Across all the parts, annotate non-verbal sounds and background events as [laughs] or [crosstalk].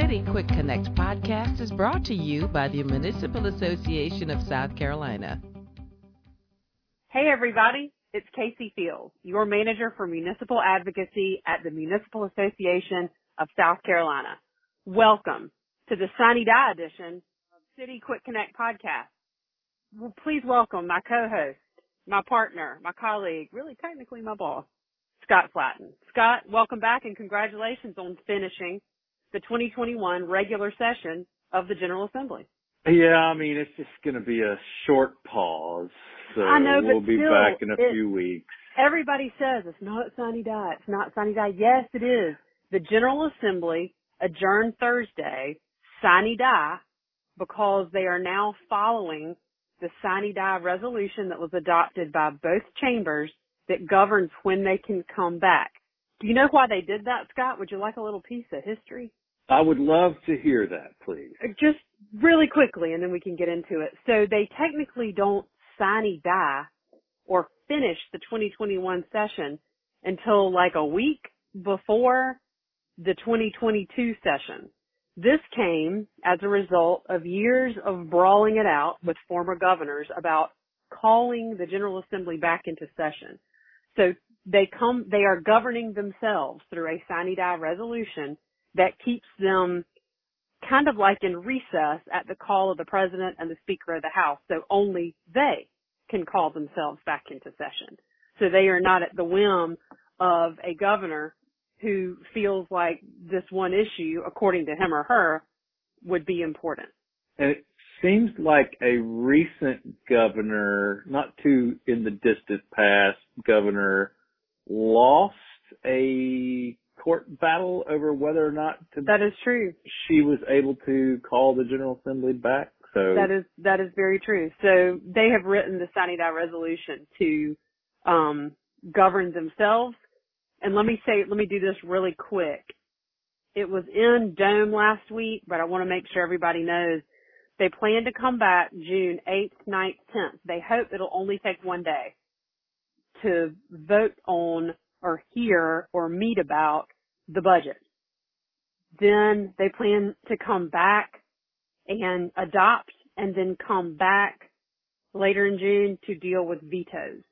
City Quick Connect podcast is brought to you by the Municipal Association of South Carolina. Hey everybody, it's Casey Fields, your manager for municipal advocacy at the Municipal Association of South Carolina. Welcome to the Sine Die edition of City Quick Connect podcast. Well, please welcome my co-host, my partner, my colleague, really technically my boss, Scott Slatton. Scott, welcome back and congratulations on finishing the 2021 regular session of the General Assembly. Yeah, I mean, it's just going to be a short pause. So I know, we'll be still, back in a it- few weeks. Everybody says it's not Sine Die. It's not Sine Die. Yes, it is. The General Assembly adjourned Thursday, Sine Die, because they are now following the Sine Die resolution that was adopted by both chambers that governs when they can come back. Do you know why they did that, Scott? Would you like a little piece of history? I would love to hear that, please. Uh, just really quickly and then we can get into it. So they technically don't sine die or finish the 2021 session until like a week before the 2022 session. This came as a result of years of brawling it out with former governors about calling the General Assembly back into session. So they come, they are governing themselves through a sine die resolution that keeps them kind of like in recess at the call of the president and the speaker of the house. So only they can call themselves back into session. So they are not at the whim of a governor who feels like this one issue, according to him or her, would be important. And it seems like a recent governor, not too in the distant past, governor lost a court battle over whether or not to, That is true. she was able to call the General Assembly back. So That is that is very true. So they have written the die resolution to um, govern themselves. And let me say, let me do this really quick. It was in Dome last week, but I want to make sure everybody knows they plan to come back June 8th, 9th, 10th. They hope it'll only take one day to vote on or hear or meet about the budget. Then they plan to come back and adopt and then come back later in June to deal with vetoes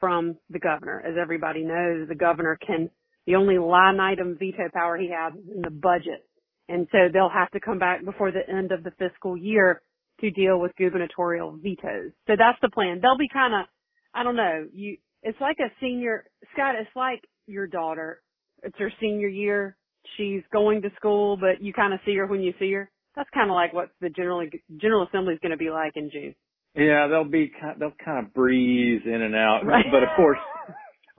from the governor. As everybody knows, the governor can, the only line item veto power he has is in the budget. And so they'll have to come back before the end of the fiscal year to deal with gubernatorial vetoes. So that's the plan. They'll be kind of, I don't know, you, it's like a senior, Scott, it's like your daughter. It's her senior year. She's going to school, but you kind of see her when you see her. That's kind of like what the general General Assembly is going to be like in June. Yeah, they'll be they'll kind of breeze in and out, Right. but of course,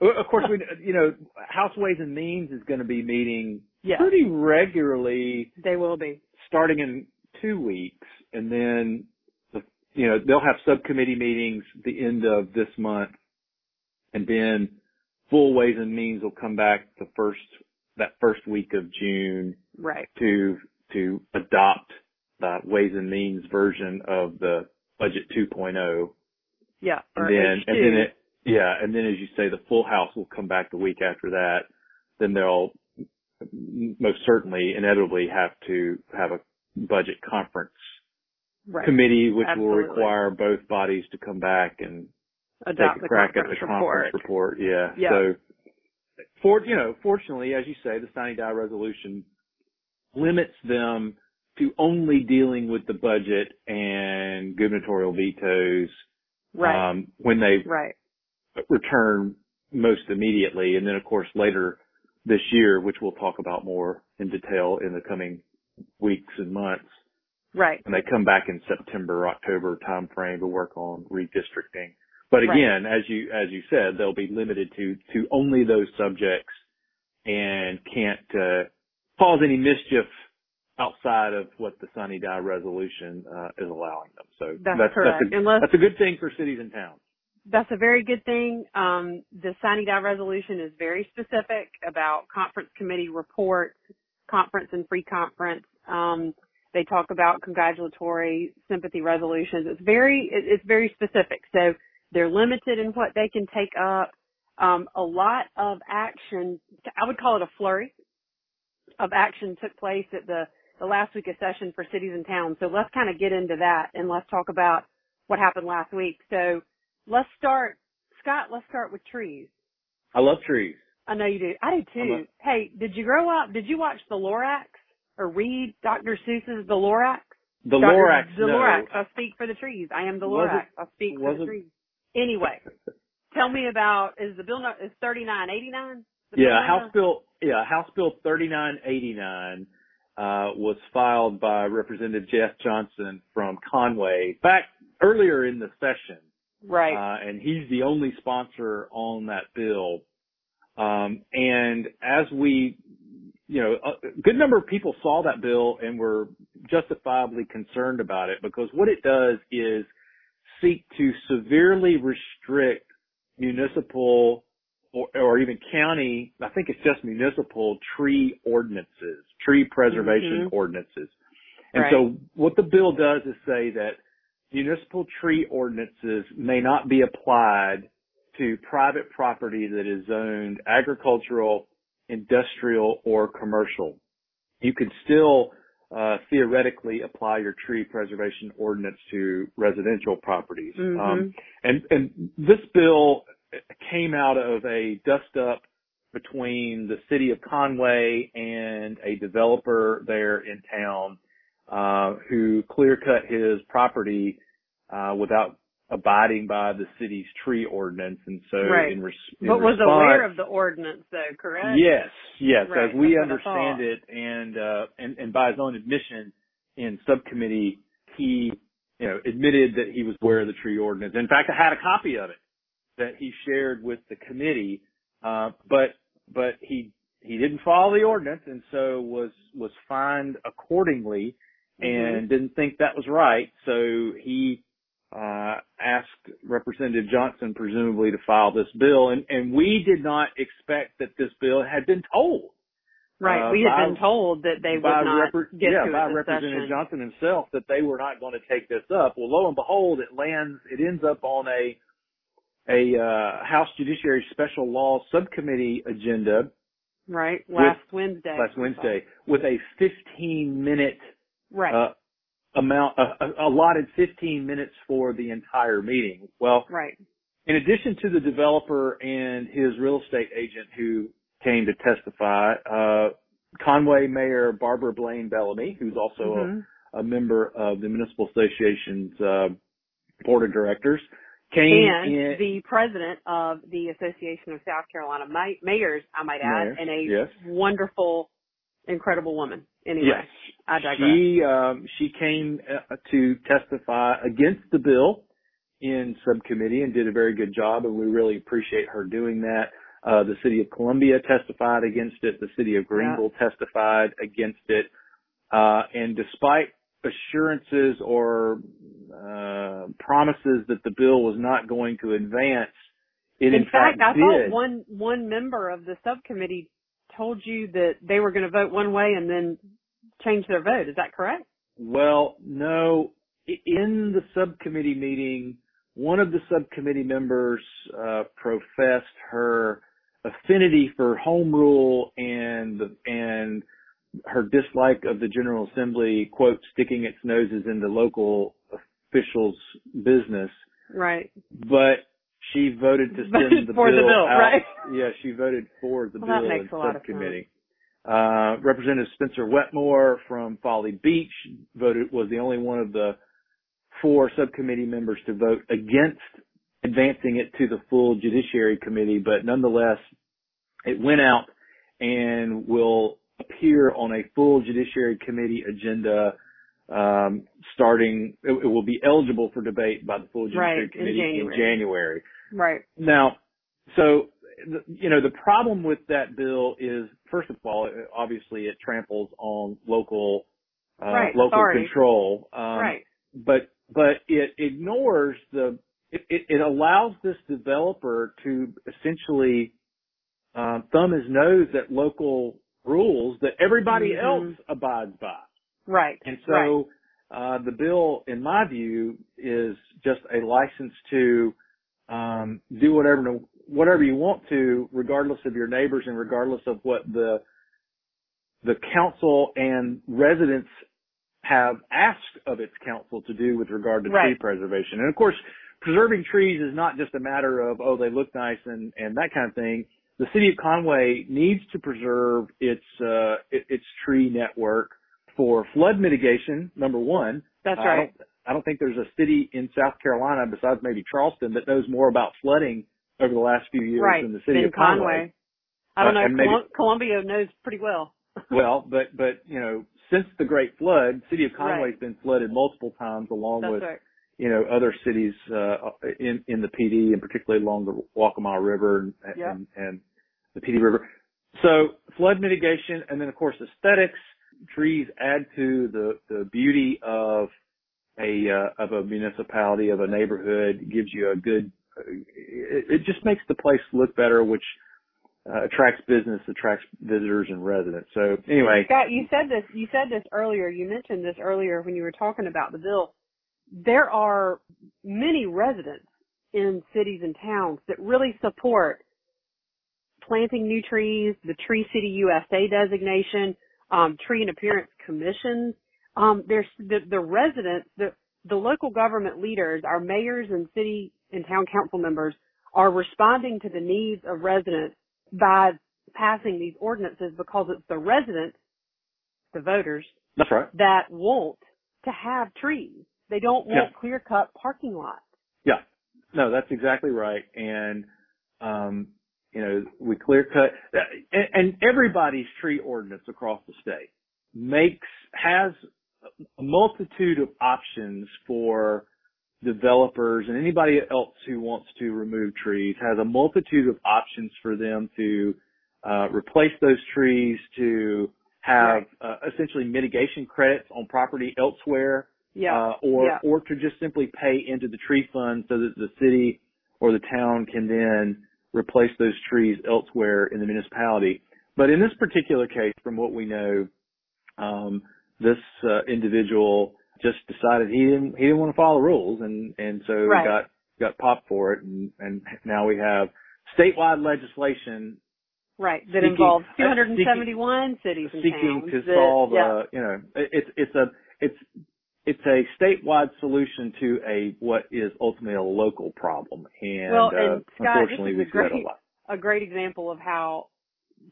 [laughs] of course, we you know House Ways and Means is going to be meeting Yeah, pretty regularly, they will be. starting in two weeks, and then the, you know they'll have subcommittee meetings the end of this month, and then full Ways and Means will come back the first that first week of June Right. to to adopt the Ways and Means version of the budget 2.0 Yeah. and then H2. and then it yeah and then as you say the full house will come back the week after that then they'll most certainly inevitably have to have a budget conference right. committee which Absolutely. will require both bodies to come back and adopt take a crack at the conference report. report yeah Yeah. so for you know fortunately as you say the sine die resolution limits them to only dealing with the budget and gubernatorial vetoes Right. um, when they right. return most immediately. And then of course later this year, which we'll talk about more in detail in the coming weeks and months, Right. and they come back in September, October timeframe to work on redistricting. But Right. again, as you, as you said, they'll be limited to, to only those subjects and can't, uh, cause any mischief outside of what the Sine Die resolution, uh, is allowing them. So That's that's, correct. that's, a, Unless- that's a good thing for cities and towns. That's a very good thing. Um, the Sine die resolution is very specific about conference committee reports, conference and pre-conference. Um, they talk about congratulatory sympathy resolutions. It's very, it's very specific. So they're limited in what they can take up. Um, a lot of action. I would call it a flurry of action took place at the, the last week of session for cities and towns. So let's kind of get into that and let's talk about what happened last week. So let's start, Scott, let's start with trees. I love trees. I know you do. I do too. love- hey, did you grow up, did you watch The Lorax or read Dr. Seuss's The Lorax? The Dr. Lorax. The no. Lorax. I speak for the trees. I am the Lorax. I speak for the trees. Anyway, tell me about is the bill no, is thirty nine eighty nine? Yeah, House Bill. Yeah, House Bill 3989 uh, was filed by Representative Jeff Johnson from Conway back earlier in the session. Right. Uh, and he's the only sponsor on that bill. Um, and as we, you know, a good number of people saw that bill and were justifiably concerned about it because what it does is seek to severely restrict municipal or, or even county, I think it's just municipal tree ordinances, tree preservation Mhm. ordinances. And Right. so what the bill does is say that municipal tree ordinances may not be applied to private property that is zoned agricultural, industrial, or commercial. You could still uh, theoretically apply your tree preservation ordinance to residential properties. Mhm. Um, and and this bill came out of a dust up between the city of Conway and a developer there in town uh, who clear cut his property uh, without abiding by the city's tree ordinance, and so Right. in, res- in but was response, aware of the ordinance though, correct? Yes, yes. Right, As we that's understand it, and uh, and and by his own admission in subcommittee, he you know admitted that he was aware of the tree ordinance. In fact, I had a copy of it that he shared with the committee, uh, but but he he didn't follow the ordinance, and so was was fined accordingly, and didn't think that was right. So he uh, asked Representative Johnson presumably to file this bill, and, and we did not expect that this bill had been told. Right. uh, we had by- been told that they would not repre- get yeah, to by Representative session. Johnson himself that they were not going to take this up. Well, lo and behold, it lands, it ends up on a a uh, House Judiciary Special Law Subcommittee agenda Right. Last Wednesday. last Wednesday with a 15 minute Right. uh, amount, uh, allotted 15 minutes for the entire meeting. Well, right. in addition to the developer and his real estate agent who came to testify, uh, Conway Mayor Barbara Blain-Bellamy, who's also Mhm. a, a member of the Municipal Association's uh, board of directors, came and in. the president of the Association of South Carolina Ma- Mayors, I might add, Mayors, and a yes. wonderful, incredible woman. Anyway, yes, I digress. she um, she came uh, to testify against the bill in subcommittee and did a very good job, and we really appreciate her doing that. Uh, the city of Columbia testified against it. The city of Greenville testified against it. Uh, and despite assurances or uh, promises that the bill was not going to advance, it in, in fact, I did. thought one one member of the subcommittee told you that they were going to vote one way and then change their vote. Is that correct? Well, no. In the subcommittee meeting, one of the subcommittee members uh, professed her affinity for home rule and and her dislike of the General Assembly, quote, sticking its noses into local officials' business. Right. But she voted to [laughs] send the for the bill bill, out. right? Yeah, she voted for the Well, that bill makes in a lot of subcommittee. Uh, Representative Spencer Wetmore from Folly Beach voted, was the only one of the four subcommittee members to vote against advancing it to the full judiciary committee, but nonetheless, it went out and will appear on a full judiciary committee agenda um, starting, it, it will be eligible for debate by the full judiciary Right, in committee in January. January. Right. Now, so you know the problem with that bill is first of all, obviously it tramples on local uh, Right, local authority. control, um, right. but but it ignores the it, it, it allows this developer to essentially um, thumb his nose at local rules that everybody Mhm. else abides by. Right. And right. so uh, the bill, in my view, is just a license to um, do whatever whatever you want to, regardless of your neighbors and regardless of what the the council and residents have asked of its council to do with regard to Right. tree preservation. And of course, preserving trees is not just a matter of, oh, they look nice and, and that kind of thing. The city of Conway needs to preserve its, uh, it- its tree network for flood mitigation, number one. That's I right. don't, I don't think there's a city in South Carolina besides maybe Charleston that knows more about flooding over the last few years right. than the city in of Conway. I don't Uh, know. maybe- Columbia knows pretty well. [laughs] well, but but you know, since the Great Flood, city of Conway's Right. been flooded multiple times, along That's with right. you know other cities uh, in in the Pee Dee, and particularly along the Waccamaw River and, Yep. and and the Pee Dee River. So flood mitigation, and then of course aesthetics. Trees add to the the beauty of a uh, of a municipality of a neighborhood. Gives you a good. It, it just makes the place look better, which uh, attracts business, attracts visitors and residents. So anyway, Scott, you said this. You said this earlier. You mentioned this earlier when you were talking about the bill. There are many residents in cities and towns that really support planting new trees, the Tree City USA designation, um, tree and appearance commissions. Um, there's the, the residents, the the local government leaders, our mayors and city and town council members are responding to the needs of residents by passing these ordinances because it's the residents, the voters, that's right. that want to have trees. They don't want Yeah. clear cut parking lots. Yeah. No, that's exactly right. And, um, you know, we clear cut, and, and everybody's tree ordinance across the state makes, has a multitude of options for developers and anybody else who wants to remove trees has a multitude of options for them to, uh, replace those trees, to have, uh, essentially mitigation credits on property elsewhere Yeah. uh, or yeah. or to just simply pay into the tree fund so that the city or the town can then replace those trees elsewhere in the municipality. But in this particular case, from what we know, um, this uh, individual just decided he didn't he didn't want to follow the rules, and and so Right. got got popped for it, and and now we have statewide legislation right. That seeking- involves uh, 271 cities and seeking towns. to that- solve, yeah. uh, you know, it- it's it's a it's it's a statewide solution to a what is ultimately a local problem, and, Well, uh, Scott, unfortunately, we is see a that a great- lot. a great example of how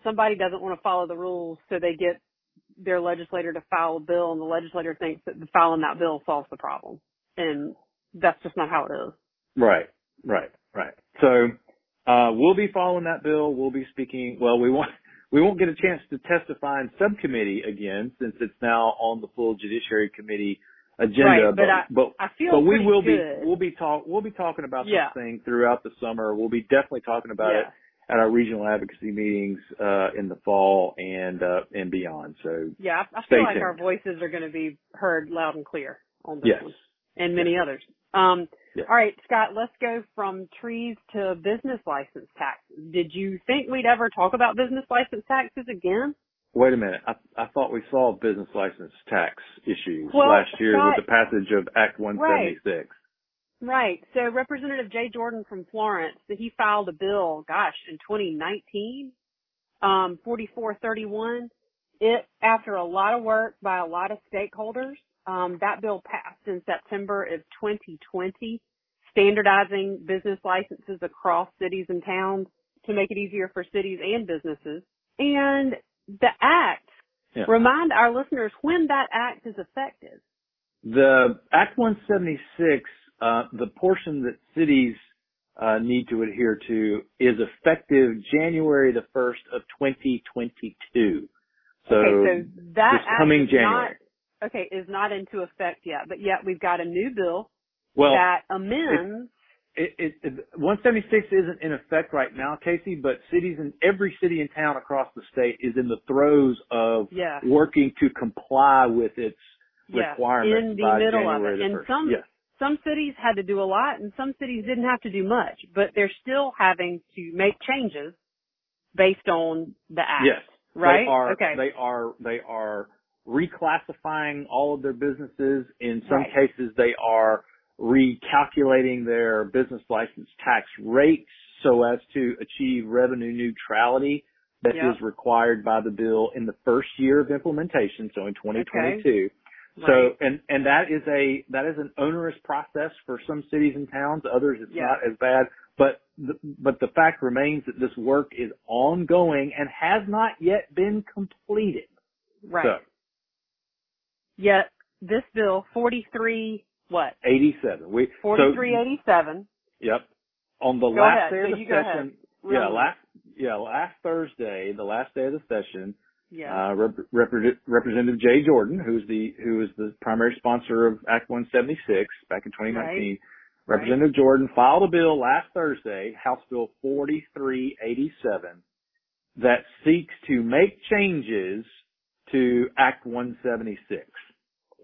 somebody doesn't want to follow the rules, so they get their legislator to file a bill, and the legislator thinks that filing that bill solves the problem, and that's just not how it is. Right, right, right. So uh, we'll be following that bill. We'll be speaking. Well, we won't [laughs] we won't get a chance to testify in subcommittee again since it's now on the full Judiciary Committee agenda. Right, but but I- but I feel but we will good. be we'll be talk we'll be talking about Yeah. this thing throughout the summer. We'll be definitely talking about yeah. it at our regional advocacy meetings uh, in the fall and uh, and beyond. So Yeah, I, I feel like tuned. our voices are going to be heard loud and clear on this yes, one, and many others. Um, Yeah. All right, Scott, let's go from trees to business license taxes. Did you think we'd ever talk about business license taxes again? Wait a minute. I, I thought we solved business license tax issues Well, last year Scott- with the passage of Act 176. Right. right. So Representative Jay Jordan from Florence, he filed a bill, gosh, in 2019, um, 4431. It, after a lot of work by a lot of stakeholders, um, that bill passed in September of 2020, standardizing business licenses across cities and towns to make it easier for cities and businesses. And the act, Yeah. remind our listeners when that act is effective. The Act 176, uh, the portion that cities uh, need to adhere to is effective January the 1st of 2022. So, okay, so that coming is January. Not, okay, is not into effect yet, but yet we've got a new bill well, that amends. It, it, it, 176 isn't in effect right now, Casey, but cities in every city and town across the state is in the throes of Yeah. working to comply with its Yeah, requirements in the by middle January of it. And 1st. some some cities had to do a lot, and some cities didn't have to do much, but they're still having to make changes based on the act. Yes. Right. They are, okay. They are, they are reclassifying all of their businesses. In some Right. cases, they are recalculating their business license tax rates so as to achieve revenue neutrality that is Yep. required by the bill in the first year of implementation, so in 2022. So, Right. and, and that is a, that is an onerous process for some cities and towns. Others it's Yeah. not as bad. But, the, but the fact remains that this work is ongoing and has not yet been completed. Right. So, Yet this bill, 43, what? 87. We, so- 4387. Yep. On the Go last ahead. day So of the you session, yeah, last, yeah, last Thursday, the last day of the session, Yeah. uh, Rep- Rep- Representative Jay Jordan, who's the, who is the primary sponsor of Act 176 back in 2019, Right. Representative Jordan filed a bill last Thursday, House Bill 4387, that seeks to make changes to Act 176.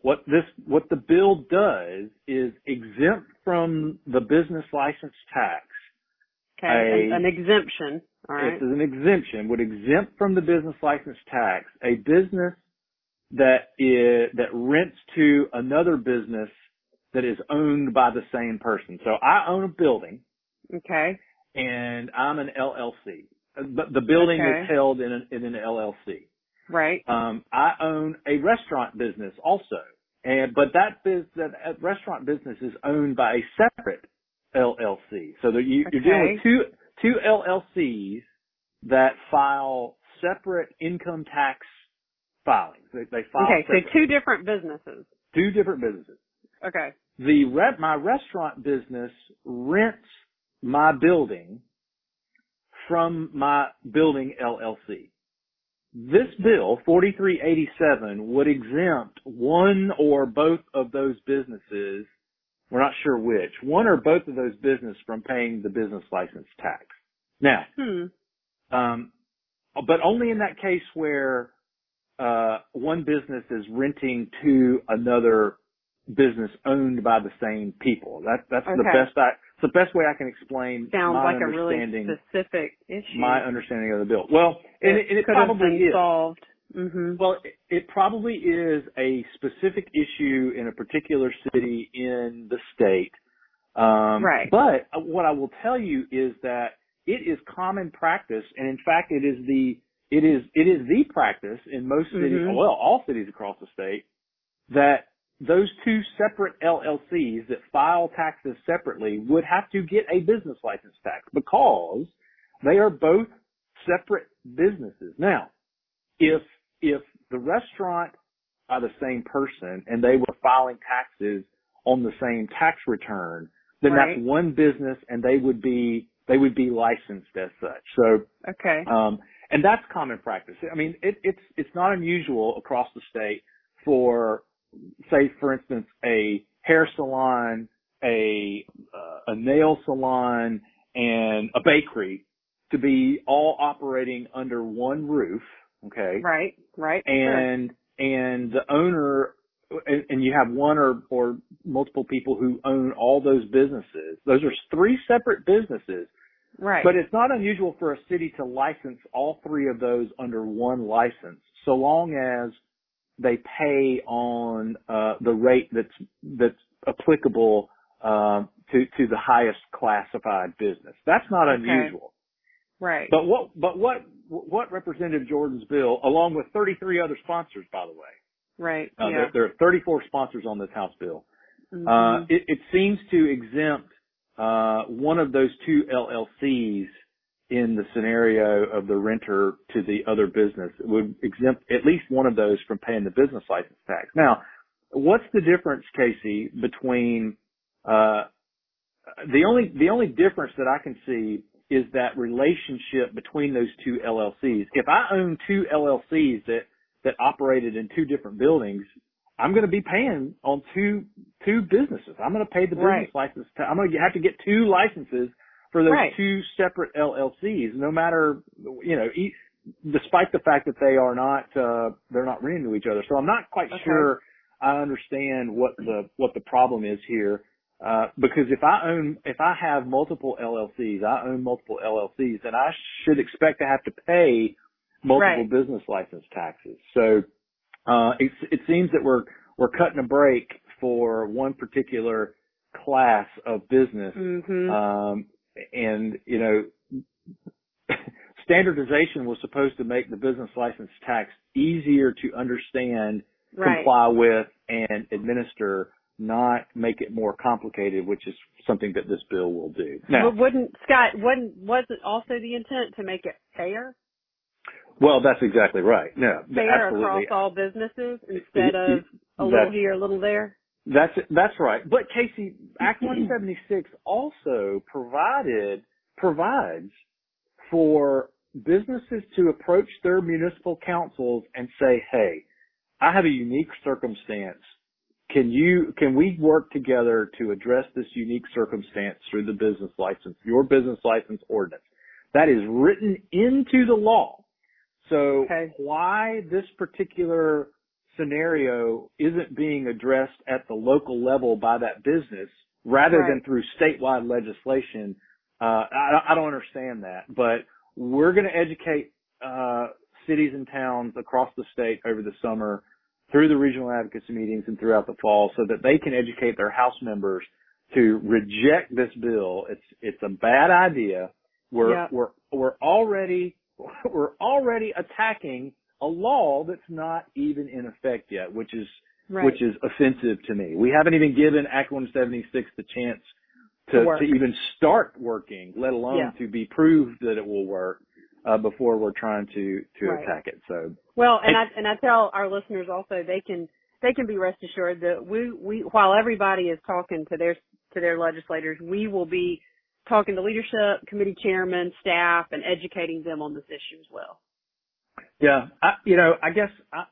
What this, what the bill does is exempt from the business license tax. okay. a- an, exemption. All right. It's an exemption, would exempt from the business license tax a business that is, that rents to another business that is owned by the same person. So I own a building Okay. and I'm an LLC. But the building Okay. is held in an, in an LLC. Right. Um, I own a restaurant business also, and but that biz, that uh, restaurant business is owned by a separate LLC. So that you, you're dealing with two two LLCs that file separate income tax filings. They, they file Okay. So two different businesses. two different businesses. Okay. The rep, my restaurant business rents my building from my building LLC. This bill, 4387, would exempt one or both of those businesses, we're not sure which, one or both of those businesses from paying the business license tax. Now, Hmm. um, but only in that case where uh, one business is renting to another business owned by the same people. That, that's the best I, it's the best way I can explain Sounds my like a really specific issue. my understanding of the bill. Well, and it, and it could have probably is. solved. hmm Well, it, it probably is a specific issue in a particular city in the state. Um, Right. But what I will tell you is that it is common practice, and in fact, it is the it is it is the practice in most cities, Mhm. well, all cities across the state, that those two separate LLCs that file taxes separately would have to get a business license tax because they are both separate businesses. Now, if if the restaurant are the same person and they were filing taxes on the same tax return, then Right. that's one business and they would be they would be licensed as such. So Okay. um, and that's common practice. I mean, it, it's it's not unusual across the state for, say, for instance, a hair salon, a uh, a nail salon, and a bakery to be all operating under one roof. Okay, right. Right. and and the owner and, and you have one or or multiple people who own all those businesses. Those are three separate businesses. Right. But it's not unusual for a city to license all three of those under one license, so long as they pay on uh, the rate that's that's applicable um, to to the highest classified business. That's not Okay. unusual. right. But what but what what Representative Jordan's bill, along with 33 other sponsors, by the way, right. uh, yeah. there, there are 34 sponsors on this House bill. Mhm. Uh, it, it seems to exempt uh, one of those two LLCs in the scenario of the renter to the other business. It would exempt at least one of those from paying the business license tax. Now, what's the difference, Casey, between uh, the only the only difference that I can see is that relationship between those two LLCs. If I own two LLCs that that operated in two different buildings, I'm going to be paying on two two businesses. I'm going to pay the business Right. license. ta- I'm going to have to get two licenses for those Right. two separate LLCs, no matter you know, e- despite the fact that they are not uh, they're not renting to each other. So I'm not quite Okay. sure I understand what the what the problem is here. Uh, because if I own, if I have multiple LLCs, I own multiple LLCs, then I should expect to have to pay multiple Right. business license taxes. So, uh, it, it seems that we're, we're cutting a break for one particular class of business. Mhm. Um, and, you know, standardization was supposed to make the business license tax easier to understand, Right. comply with, and administer, not make it more complicated, which is something that this bill will do. Now, But wouldn't Scott? Wouldn't was it also the intent to make it fair, well, that's exactly right. No, fair absolutely. across all businesses instead Y- y- of a little here, a little there? That's that's right. But Casey, [clears throat] Act 176 also provided provides for businesses to approach their municipal councils and say, "Hey, I have a unique circumstance. Can you can we work together to address this unique circumstance through the business license, your business license ordinance?" That is written into the law. So Okay. why this particular scenario isn't being addressed at the local level by that business rather than through statewide legislation, uh, I, I don't understand that. But we're going to educate uh, cities and towns across the state over the summer through the regional advocacy meetings and throughout the fall so that they can educate their house members to reject this bill. It's it's a bad idea. We're Yeah. we're we're already [laughs] we're already attacking a law that's not even in effect yet, which is Right. which is offensive to me. We haven't even given Act 176 the chance to, To to even start working, let alone Yeah. to be proved that it will work uh, before we're trying to to Right. attack it. So Well, and I and I tell our listeners also they can they can be rest assured that we we while everybody is talking to their to their legislators, we will be talking to leadership, committee chairmen, staff, and educating them on this issue as well. Yeah, I, you know, I guess I,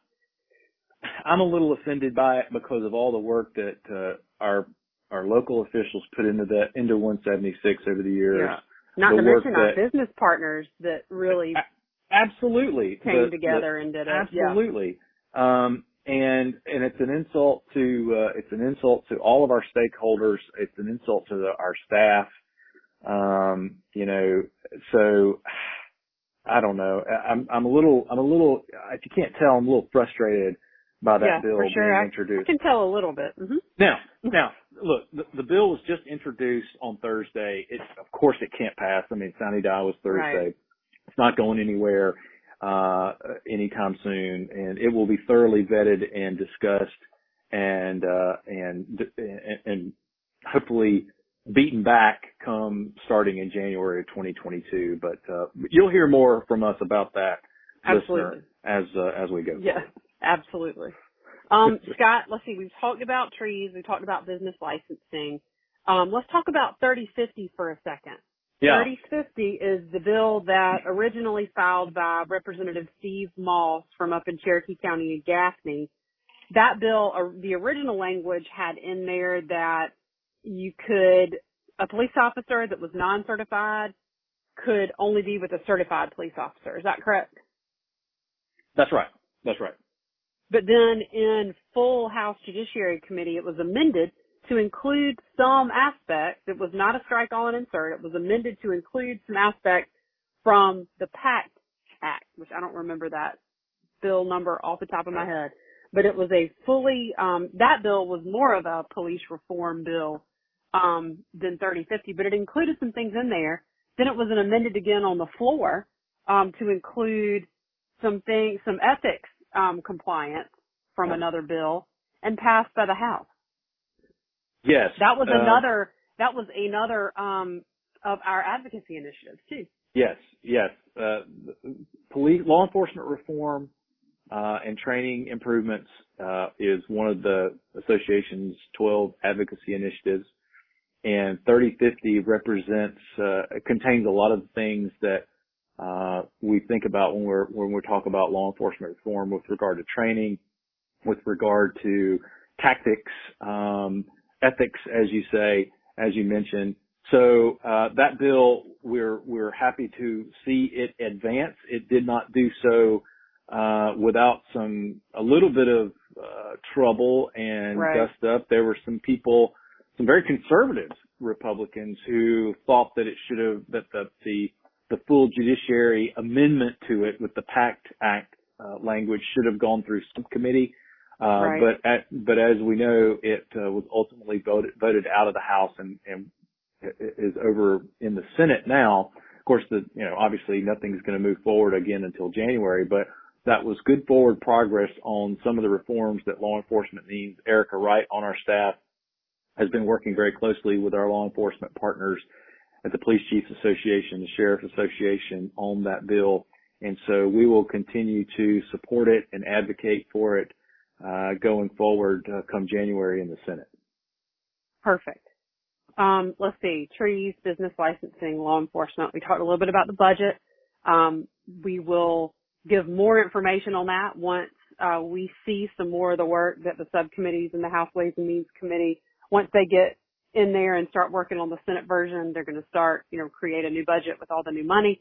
I'm a little offended by it because of all the work that uh, our our local officials put into that into 176 over the years. Not The to mention our that- business partners that really Absolutely came The- the- together and did it. Yeah. Absolutely. Um, and and it's an insult to uh, it's an insult to all of our stakeholders. It's an insult to the, our staff. Um, you know, so I don't know. I- I'm I'm a little I'm a little if you can't tell I'm a little frustrated by that yeah, bill for sure. being I, I introduced. can tell a little bit. hmm Now, [laughs] now, look, the, the bill was just introduced on Thursday. It, of course, it can't pass. I mean, Sine Die was Thursday. Right. It's not going anywhere uh, anytime soon, and it will be thoroughly vetted and discussed, and uh, and and, and hopefully beaten back come starting in January of 2022. But uh, you'll hear more from us about that, Absolutely. listener, as uh, as we go. Yeah, absolutely. Um, [laughs] Scott, let's see. We've talked about trees. We talked about business licensing. Um, let's talk about 3050 for a second. Yeah. 3050 is the bill that originally filed by Representative Steve Moss from up in Cherokee County and Gaffney. That bill, uh, the original language had in there that you could, a police officer that was non-certified could only be with a certified police officer. Is that correct? That's right. That's right. But then in full House Judiciary Committee, it was amended to include some aspects. It was not a strike all and insert. It was amended to include some aspects from the PACT Act, which I don't remember that bill number off the top of my head. But it was a fully, um, that bill was more of a police reform bill, um, than 3050, but it included some things in there. Then it was an amended again on the floor, um, to include some things, some ethics, um, compliance from Yeah. another bill and passed by the House. Yes. That was uh, another, that was another, um, of our advocacy initiatives too. Yes, yes. Uh, police, law enforcement reform, uh, and training improvements, uh, is one of the association's 12 advocacy initiatives. And 3050 represents, uh, contains a lot of things that, uh, we think about when we're, when we talk about law enforcement reform with regard to training, with regard to tactics, um, ethics, as you say, as you mentioned. So uh, that bill, we're we're happy to see it advance. It did not do so uh, without some a little bit of uh, trouble and Right. dust up. There were some people, some very conservative Republicans who thought that it should have that the the the full judiciary amendment to it with the PACT Act uh, language should have gone through subcommittee. Uh, Right. but at, but as we know, it uh, was ultimately voted voted out of the House and, and is over in the Senate now. Of course, the you know obviously nothing's going to move forward again until January, but that was good forward progress on some of the reforms that law enforcement needs. Erica Wright on our staff has been working very closely with our law enforcement partners at the Police Chiefs Association, the Sheriff's Association on that bill. And so we will continue to support it and advocate for it uh, going forward uh, come January in the Senate. Perfect. Um, let's see, trees, business licensing, law enforcement. We talked a little bit about the budget. Um, we will give more information on that once uh, we see some more of the work that the subcommittees and the House Ways and Means Committee, once they get in there and start working on the Senate version, they're going to start, you know, create a new budget with all the new money.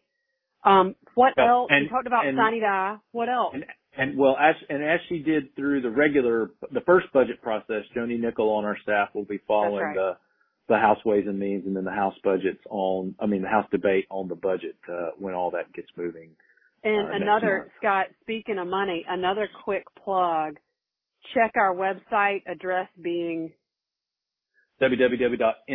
Um, what else? And, we talked about and, Sine Die. What else? And, and well, as and as she did through the regular, the first budget process, Joni Nickel on our staff will be following right. the the House Ways and Means and then the House budgets on, I mean, the House debate on the budget uh, when all that gets moving. And uh, another, Scott, speaking of money, another quick plug. Check our website address being www.masc.sc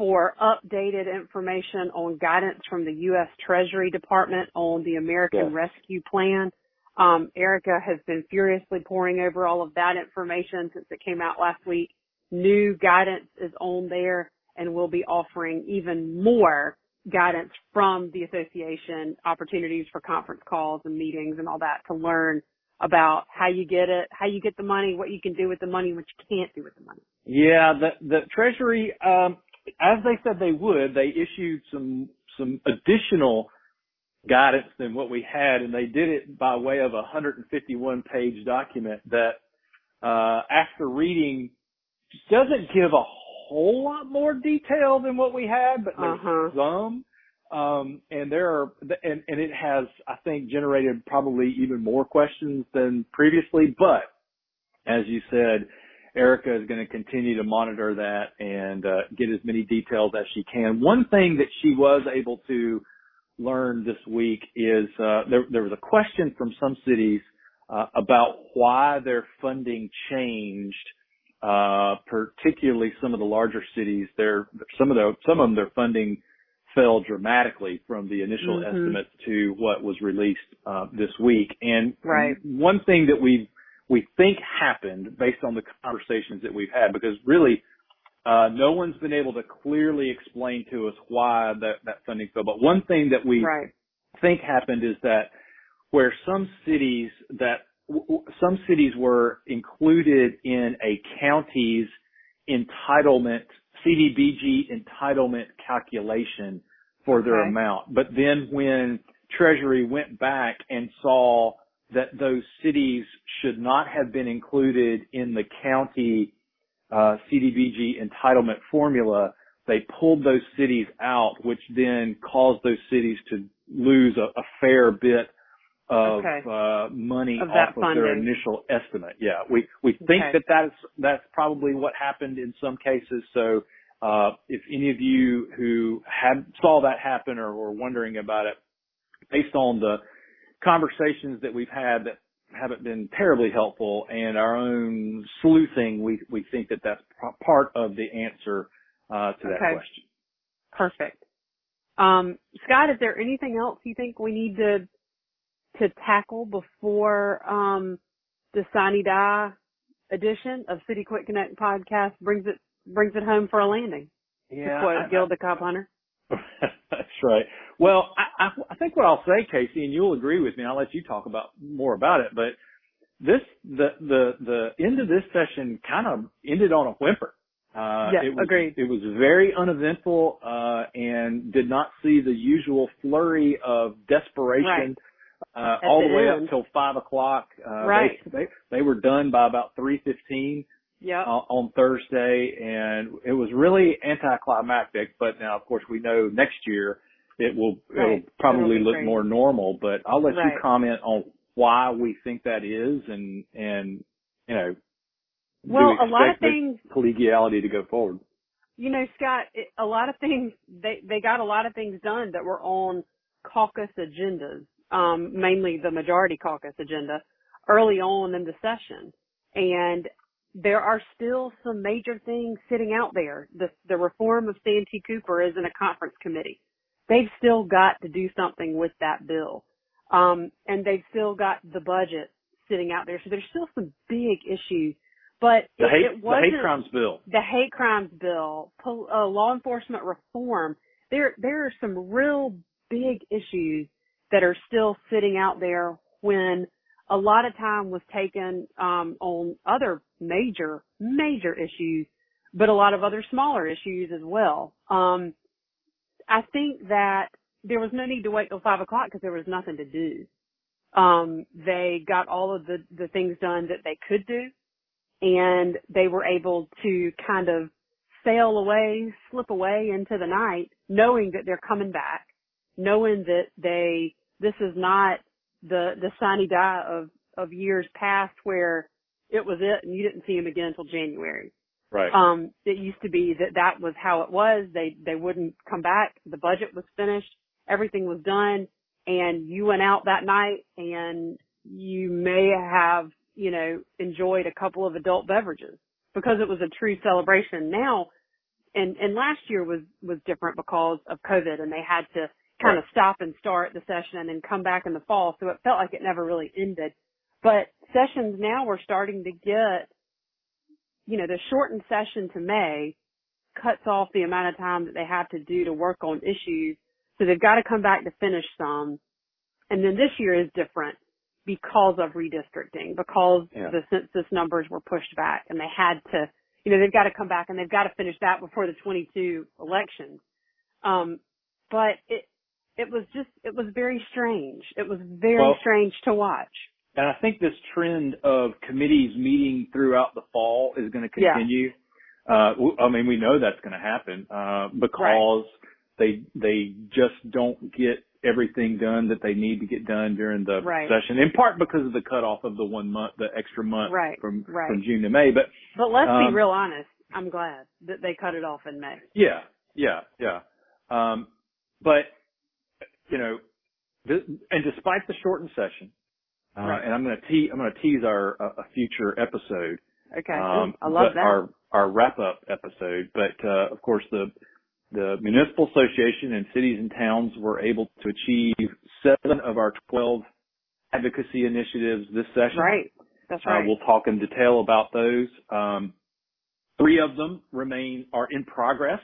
for updated information on guidance from the U.S. Treasury Department on the American Yes. Rescue Plan. Um, Erica has been furiously poring over all of that information since it came out last week. New guidance is on there and we'll be offering even more guidance from the association, opportunities for conference calls and meetings and all that to learn about how you get it, how you get the money, what you can do with the money, what you can't do with the money. Yeah, the the Treasury, um, as they said they would, they issued some some additional guidance than what we had, and they did it by way of a 151 page document that, uh, after reading, doesn't give a whole lot more detail than what we had, but there's Uh-huh. some. Um, and there are, and, and it has, I think, generated probably even more questions than previously. But as you said, Erica is going to continue to monitor that and uh, get as many details as she can. One thing that she was able to learn this week is uh, there, there was a question from some cities uh, about why their funding changed. Uh, particularly some of the larger cities, their some of the some of them their funding fell dramatically from the initial Mhm. estimates to what was released uh, this week. And Right. one thing that we we think happened based on the conversations that we've had, because really uh, no one's been able to clearly explain to us why that that funding fell. But one thing that we Right. think happened is that where some cities that w- some cities were included in a county's entitlement CDBG entitlement calculation for their Okay. amount. But then when Treasury went back and saw that those cities should not have been included in the county uh, CDBG entitlement formula, they pulled those cities out, which then caused those cities to lose a, a fair bit of Okay. uh, money Of off of their initial estimate. Yeah, we we think Okay. that that's that's probably what happened in some cases. So uh, if any of you who had saw that happen or were wondering about it, based on the conversations that we've had that haven't been terribly helpful and our own sleuthing, we we think that that's part of the answer uh, to that question. Perfect. Um, Scott, is there anything else you think we need to to tackle before um, the Sine Die edition of City Quick Connect podcast brings it brings it home for a landing? to quote I- Gil the Cop Hunter. [laughs] That's right. Well, I, I, I think what I'll say, Casey, and you'll agree with me. I'll let you talk about more about it. But this, the the the end of this session kind of ended on a whimper. Uh, Yeah, it was, agreed. It was very uneventful uh, and did not see the usual flurry of desperation uh, all the, the way end. up till five o'clock. Uh, Right. They, they they were done by about three fifteen Yep. uh, on Thursday, and it was really anticlimactic. But now, of course, we know next year it will Right. it'll probably It'll look great. more normal. But I'll let Right. you comment on why we think that is, and and you know, Well, we a lot of things collegiality to go forward. you know, Scott, it, a lot of things they they got a lot of things done that were on caucus agendas, um, mainly the majority caucus agenda early on in the session. And there are still some major things sitting out there. The the reform of Santee Cooper is in a conference committee. They've still got to do something with that bill. Um, and they've still got the budget sitting out there. So there's still some big issues. But the hate, it wasn't the hate crimes bill. the hate crimes bill, pol- uh, law enforcement reform. There there are some real big issues that are still sitting out there when a lot of time was taken um, on other major major issues, but a lot of other smaller issues as well. Um, I think that there was no need to wait till five o'clock because there was nothing to do. Um, they got all of the the things done that they could do, and they were able to kind of sail away, slip away into the night, knowing that they're coming back, knowing that they this is not the the sine die of of years past where it was it and you didn't see him again until January. Right. Um, it used to be that that was how it was. They they wouldn't come back. The budget was finished, everything was done, and you went out that night and you may have you know enjoyed a couple of adult beverages because it was a true celebration. Now, and and last year was was different because of COVID, and they had to kind of stop and start the session and then come back in the fall. So it felt like it never really ended. But sessions now we're starting to get, you know, the shortened session to May cuts off the amount of time that they have to do to work on issues. So they've got to come back to finish some. And then this year is different because of redistricting, because Yeah. the census numbers were pushed back and they had to, you know, they've got to come back and they've got to finish that before the 22 elections. Um, but it, it was just, it was very strange. It was very Well- strange to watch. And I think this trend of committees meeting throughout the fall is going to Yeah. continue. Uh, w- I mean, we know that's going to happen, uh, because they, they just don't get everything done that they need to get done during the Right. session, in part because of the cutoff of the one month, the extra month Right, from, right. from June to May. But But let's Um, be real honest. I'm glad that they cut it off in May. Yeah, yeah, yeah. Um, but you know, th- and despite the shortened session, uh, Right. and I'm going to tease, I'm going to tease our uh, a future episode. Okay. Um, I love that. Our our wrap up episode, but uh, of course the the municipal association and cities and towns were able to achieve seven of our twelve advocacy initiatives this session. right. That's Uh, right. we'll talk in detail about those. Um, three of them remain are in progress.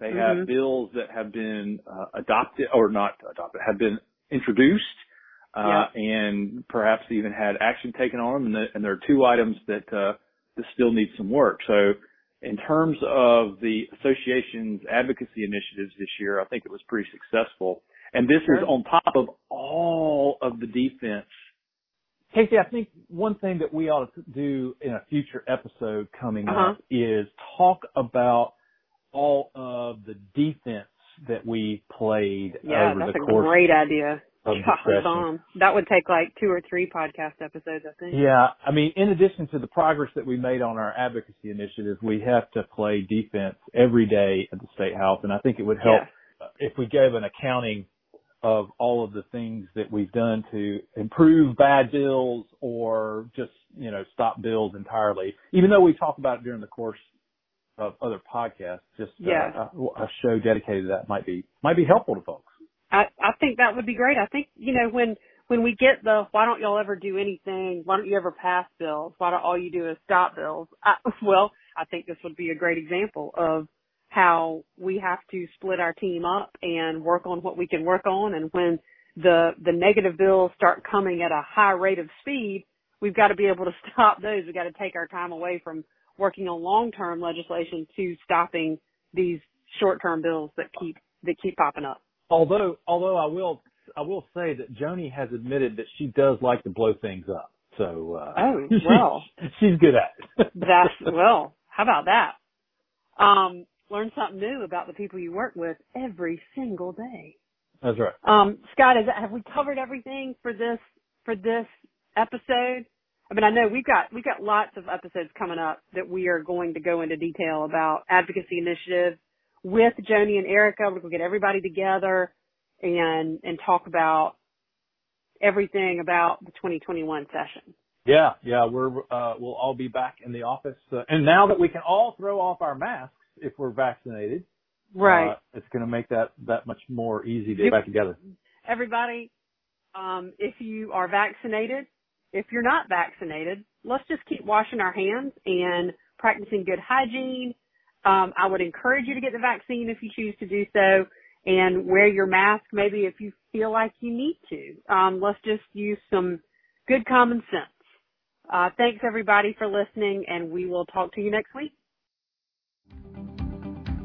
They have Mhm. bills that have been uh, adopted or not adopted, have been introduced, uh, and perhaps even had action taken on them. And, the, and there are two items that uh, that still need some work. So, in terms of the association's advocacy initiatives this year, I think it was pretty successful. And this Sure. is on top of all of the defense Casey, I think one thing that we ought to do in a future episode coming Uh-huh. up is talk about all of the defense that we played yeah, over that's the a course great idea. of the Golly session. bomb. That would take like two or three podcast episodes, I think. Yeah, I mean, in addition to the progress that we made on our advocacy initiative, we have to play defense every day at the state house, and I think it would help if we gave an accounting of all of the things that we've done to improve bad bills or just, you know, stop bills entirely. Even though we talk about it during the course of other podcasts, just uh, a, a show dedicated to that might be might be helpful to folks. I, I think that would be great. I think, you know, when, when we get the, why don't y'all ever do anything? Why don't you ever pass bills? Why don't all you do is stop bills? I, [laughs] well, I think this would be a great example of how we have to split our team up and work on what we can work on. And when the, the negative bills start coming at a high rate of speed, we've got to be able to [laughs] stop those. We've got to take our time away from working on long-term legislation to stopping these short-term bills that keep, that keep popping up. Although, although I will, I will say that Joni has admitted that she does like to blow things up. So, uh, Oh, [laughs] well. she's good at it. [laughs] That's well. How about that? Um, learn something new about the people you work with every single day. That's right. Um, Scott, is have we covered everything for this for this episode? I mean, I know we've got we've got lots of episodes coming up that we are going to go into detail about advocacy initiatives with Joni and Erica. We're going to get everybody together and and talk about everything about the 2021 session. Yeah, yeah, we're uh, we'll all be back in the office, uh, and now that we can all throw off our masks if we're vaccinated, right, uh, it's going to make that that much more easy to get back together. Everybody, um, if you are vaccinated, if you're not vaccinated, let's just keep washing our hands and practicing good hygiene. Um, I would encourage you to get the vaccine if you choose to do so and wear your mask maybe if you feel like you need to. Um, let's just use some good common sense. Uh, thanks everybody for listening and we will talk to you next week.